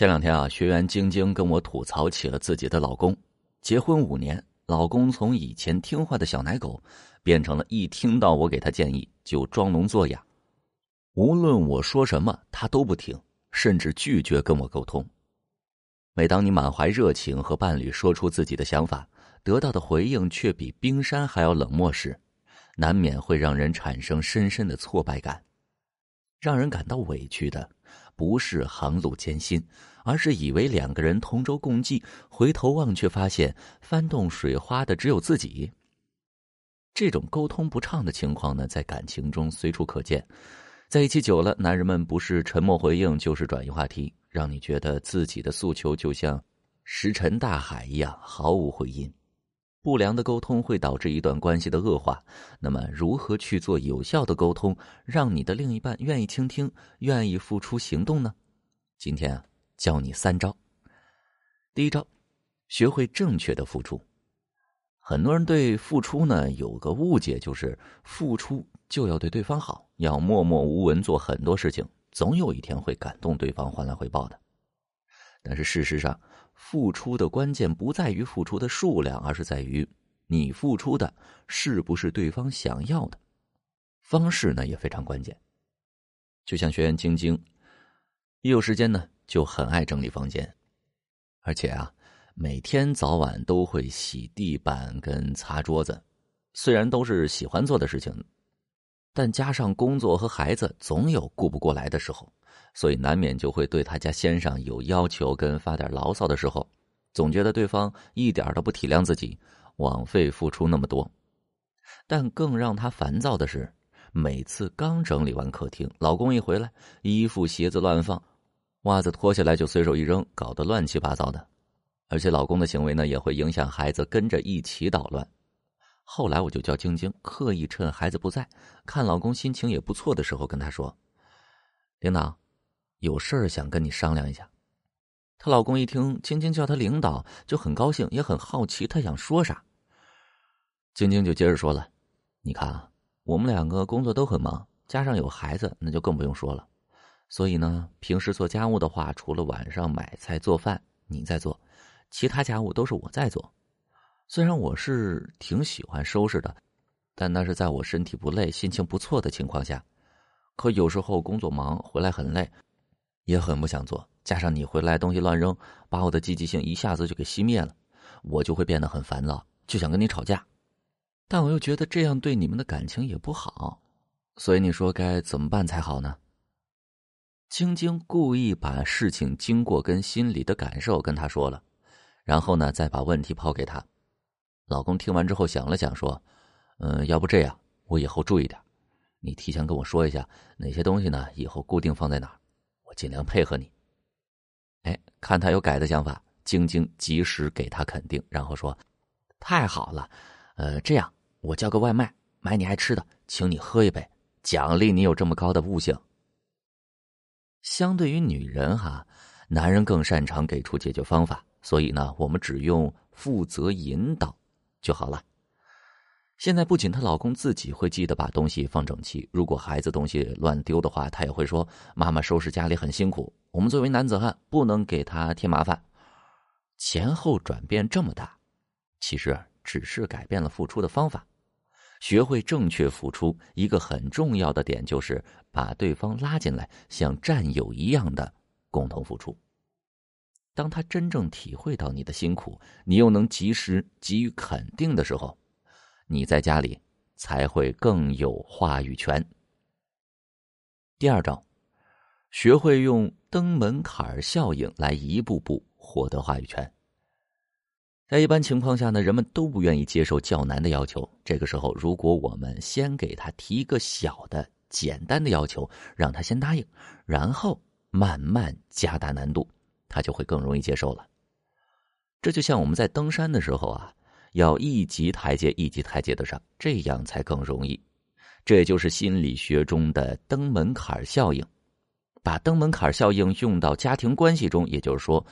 前两天啊，学员晶晶跟我吐槽起了自己的老公。结婚五年，老公从以前听话的小奶狗，变成了一听到我给他建议就装聋作哑。无论我说什么，他都不听，甚至拒绝跟我沟通。每当你满怀热情和伴侣说出自己的想法，得到的回应却比冰山还要冷漠时，难免会让人产生深深的挫败感。让人感到委屈的，不是航路艰辛。而是以为两个人同舟共济，回头望却发现翻动水花的只有自己。这种沟通不畅的情况呢，在感情中随处可见。在一起久了，男人们不是沉默回应，就是转移话题，让你觉得自己的诉求就像石沉大海一样毫无回音。不良的沟通会导致一段关系的恶化。那么，如何去做有效的沟通，让你的另一半愿意倾听、愿意付出行动呢？今天啊。教你三招。第一招，学会正确的付出。很多人对付出呢有个误解，就是付出就要对对方好，要默默无闻做很多事情，总有一天会感动对方，换来回报的。但是事实上，付出的关键不在于付出的数量，而是在于你付出的是不是对方想要的。方式呢也非常关键。就像学员晶晶，一有时间呢。就很爱整理房间，而且啊，每天早晚都会洗地板跟擦桌子。虽然都是喜欢做的事情，但加上工作和孩子，总有顾不过来的时候，所以难免就会对他家先生有要求跟发点牢骚的时候，总觉得对方一点都不体谅自己，枉费付出那么多。但更让他烦躁的是，每次刚整理完客厅，老公一回来，衣服鞋子乱放。袜子脱下来就随手一扔，搞得乱七八糟的，而且老公的行为呢也会影响孩子跟着一起捣乱。后来我就叫晶晶刻意趁孩子不在，看老公心情也不错的时候跟他说：“领导，有事儿想跟你商量一下。”她老公一听晶晶叫他领导，就很高兴，也很好奇他想说啥。晶晶就接着说了：“你看啊，我们两个工作都很忙，加上有孩子，那就更不用说了。”所以呢，平时做家务的话，除了晚上买菜做饭你在做，其他家务都是我在做。虽然我是挺喜欢收拾的，但那是在我身体不累、心情不错的情况下。可有时候工作忙，回来很累，也很不想做。加上你回来东西乱扔，把我的积极性一下子就给熄灭了，我就会变得很烦躁，就想跟你吵架。但我又觉得这样对你们的感情也不好，所以你说该怎么办才好呢？晶晶故意把事情经过跟心里的感受跟他说了，然后呢，再把问题抛给他。老公听完之后想了想，说：“嗯，要不这样，我以后注意点，你提前跟我说一下哪些东西呢，以后固定放在哪儿，我尽量配合你。”哎，看他有改的想法，晶晶及时给他肯定，然后说：“太好了，呃，这样我叫个外卖，买你爱吃的，请你喝一杯，奖励你有这么高的悟性。”相对于女人哈，男人更擅长给出解决方法，所以呢，我们只用负责引导就好了。现在不仅她老公自己会记得把东西放整齐，如果孩子东西乱丢的话，他也会说：“妈妈收拾家里很辛苦，我们作为男子汉不能给他添麻烦。”前后转变这么大，其实只是改变了付出的方法。学会正确付出，一个很重要的点就是把对方拉进来，像战友一样的共同付出。当他真正体会到你的辛苦，你又能及时给予肯定的时候，你在家里才会更有话语权。第二招，学会用登门槛效应来一步步获得话语权。在一般情况下呢，人们都不愿意接受较难的要求。这个时候，如果我们先给他提一个小的、简单的要求，让他先答应，然后慢慢加大难度，他就会更容易接受了。这就像我们在登山的时候啊，要一级台阶一级台阶的上，这样才更容易。这也就是心理学中的登门槛效应。把登门槛效应用到家庭关系中，也就是说。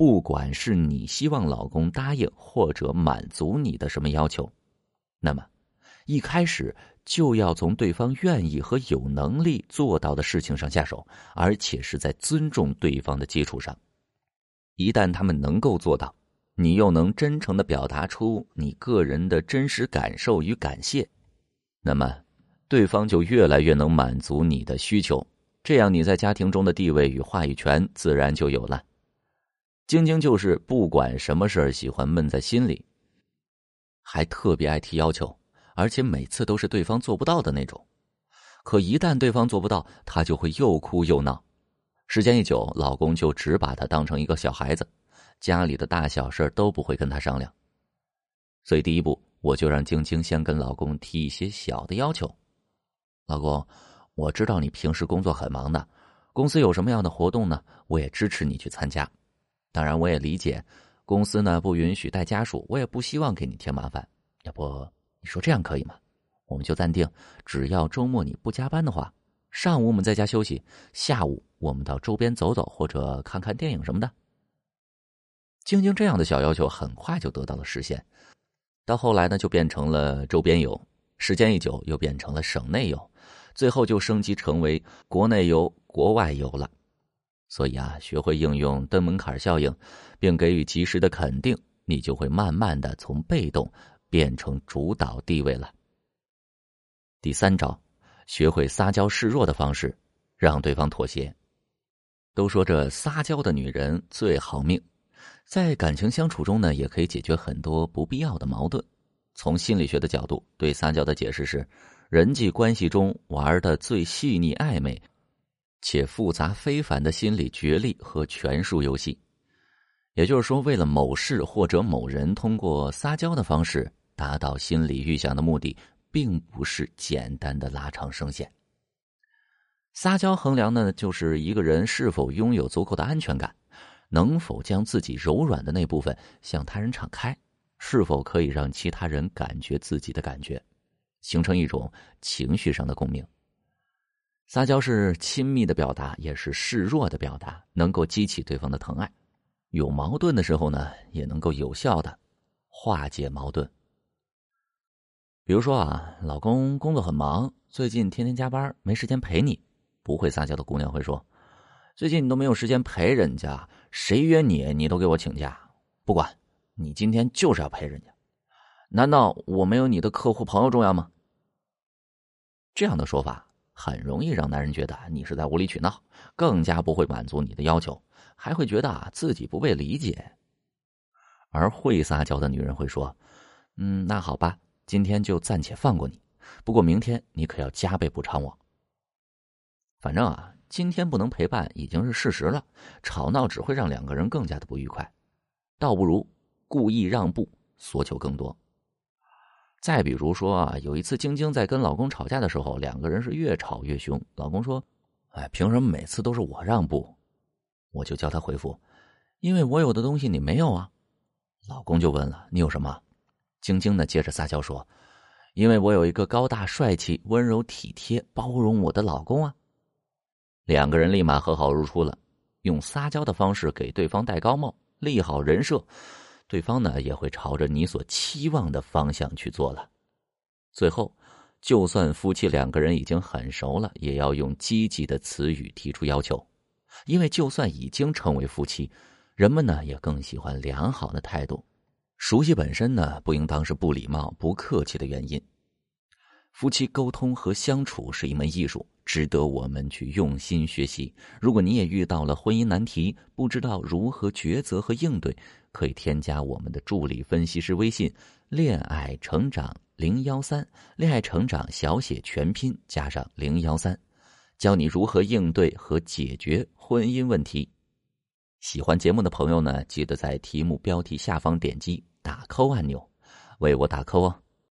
不管是你希望老公答应或者满足你的什么要求，那么一开始就要从对方愿意和有能力做到的事情上下手，而且是在尊重对方的基础上，一旦他们能够做到，你又能真诚的表达出你个人的真实感受与感谢，那么对方就越来越能满足你的需求，这样你在家庭中的地位与话语权自然就有了。晶晶就是不管什么事儿喜欢闷在心里，还特别爱提要求，而且每次都是对方做不到的那种。可一旦对方做不到，她就会又哭又闹。时间一久，老公就只把她当成一个小孩子，家里的大小事儿都不会跟她商量。所以第一步，我就让晶晶先跟老公提一些小的要求。老公，我知道你平时工作很忙的，公司有什么样的活动呢？我也支持你去参加。当然，我也理解，公司呢不允许带家属，我也不希望给你添麻烦。要不你说这样可以吗？我们就暂定，只要周末你不加班的话。上午我们在家休息，下午我们到周边走走或者看看电影什么的。晶晶这样的小要求很快就得到了实现，到后来呢就变成了周边游，时间一久又变成了省内游，最后就升级成为国内游、国外游了。所以啊，学会应用登门槛效应，并给予及时的肯定，你就会慢慢的从被动变成主导地位了。第三招。学会撒娇示弱的方式，让对方妥协。都说这撒娇的女人最好命，在感情相处中呢，也可以解决很多不必要的矛盾。从心理学的角度，对撒娇的解释是：人际关系中玩的最细腻、暧昧且复杂非凡的心理角力和权术游戏。也就是说，为了某事或者某人，通过撒娇的方式达到心理预想的目的。并不是简单的拉长声线。撒娇衡量呢，就是一个人是否拥有足够的安全感，能否将自己柔软的那部分向他人敞开，是否可以让其他人感觉自己的感觉，形成一种情绪上的共鸣。撒娇是亲密的表达，也是示弱的表达，能够激起对方的疼爱。有矛盾的时候呢，也能够有效的化解矛盾。比如说啊，老公工作很忙，最近天天加班，没时间陪你。不会撒娇的姑娘会说：“最近你都没有时间陪人家，谁约你，你都给我请假。不管你今天就是要陪人家，难道我没有你的客户朋友重要吗？”这样的说法很容易让男人觉得你是在无理取闹，更加不会满足你的要求，还会觉得自己不被理解。而会撒娇的女人会说：“嗯，那好吧。”今天就暂且放过你，不过明天你可要加倍补偿我。反正啊，今天不能陪伴已经是事实了，吵闹只会让两个人更加的不愉快，倒不如故意让步，索求更多。再比如说啊，有一次晶晶在跟老公吵架的时候，两个人是越吵越凶。老公说：“哎，凭什么每次都是我让步？”我就叫他回复：“因为我有的东西你没有啊。”老公就问了：“你有什么？”晶晶呢，接着撒娇说：“因为我有一个高大帅气、温柔体贴、包容我的老公啊。”两个人立马和好如初了，用撒娇的方式给对方戴高帽、立好人设，对方呢也会朝着你所期望的方向去做了。最后，就算夫妻两个人已经很熟了，也要用积极的词语提出要求，因为就算已经成为夫妻，人们呢也更喜欢良好的态度。熟悉本身呢，不应当是不礼貌、不客气的原因。夫妻沟通和相处是一门艺术，值得我们去用心学习。如果你也遇到了婚姻难题，不知道如何抉择和应对，可以添加我们的助理分析师微信“恋爱成长零幺三”，恋爱成长小写全拼加上零幺三，教你如何应对和解决婚姻问题。喜欢节目的朋友呢，记得在题目标题下方点击。打扣按钮，为我打扣哦。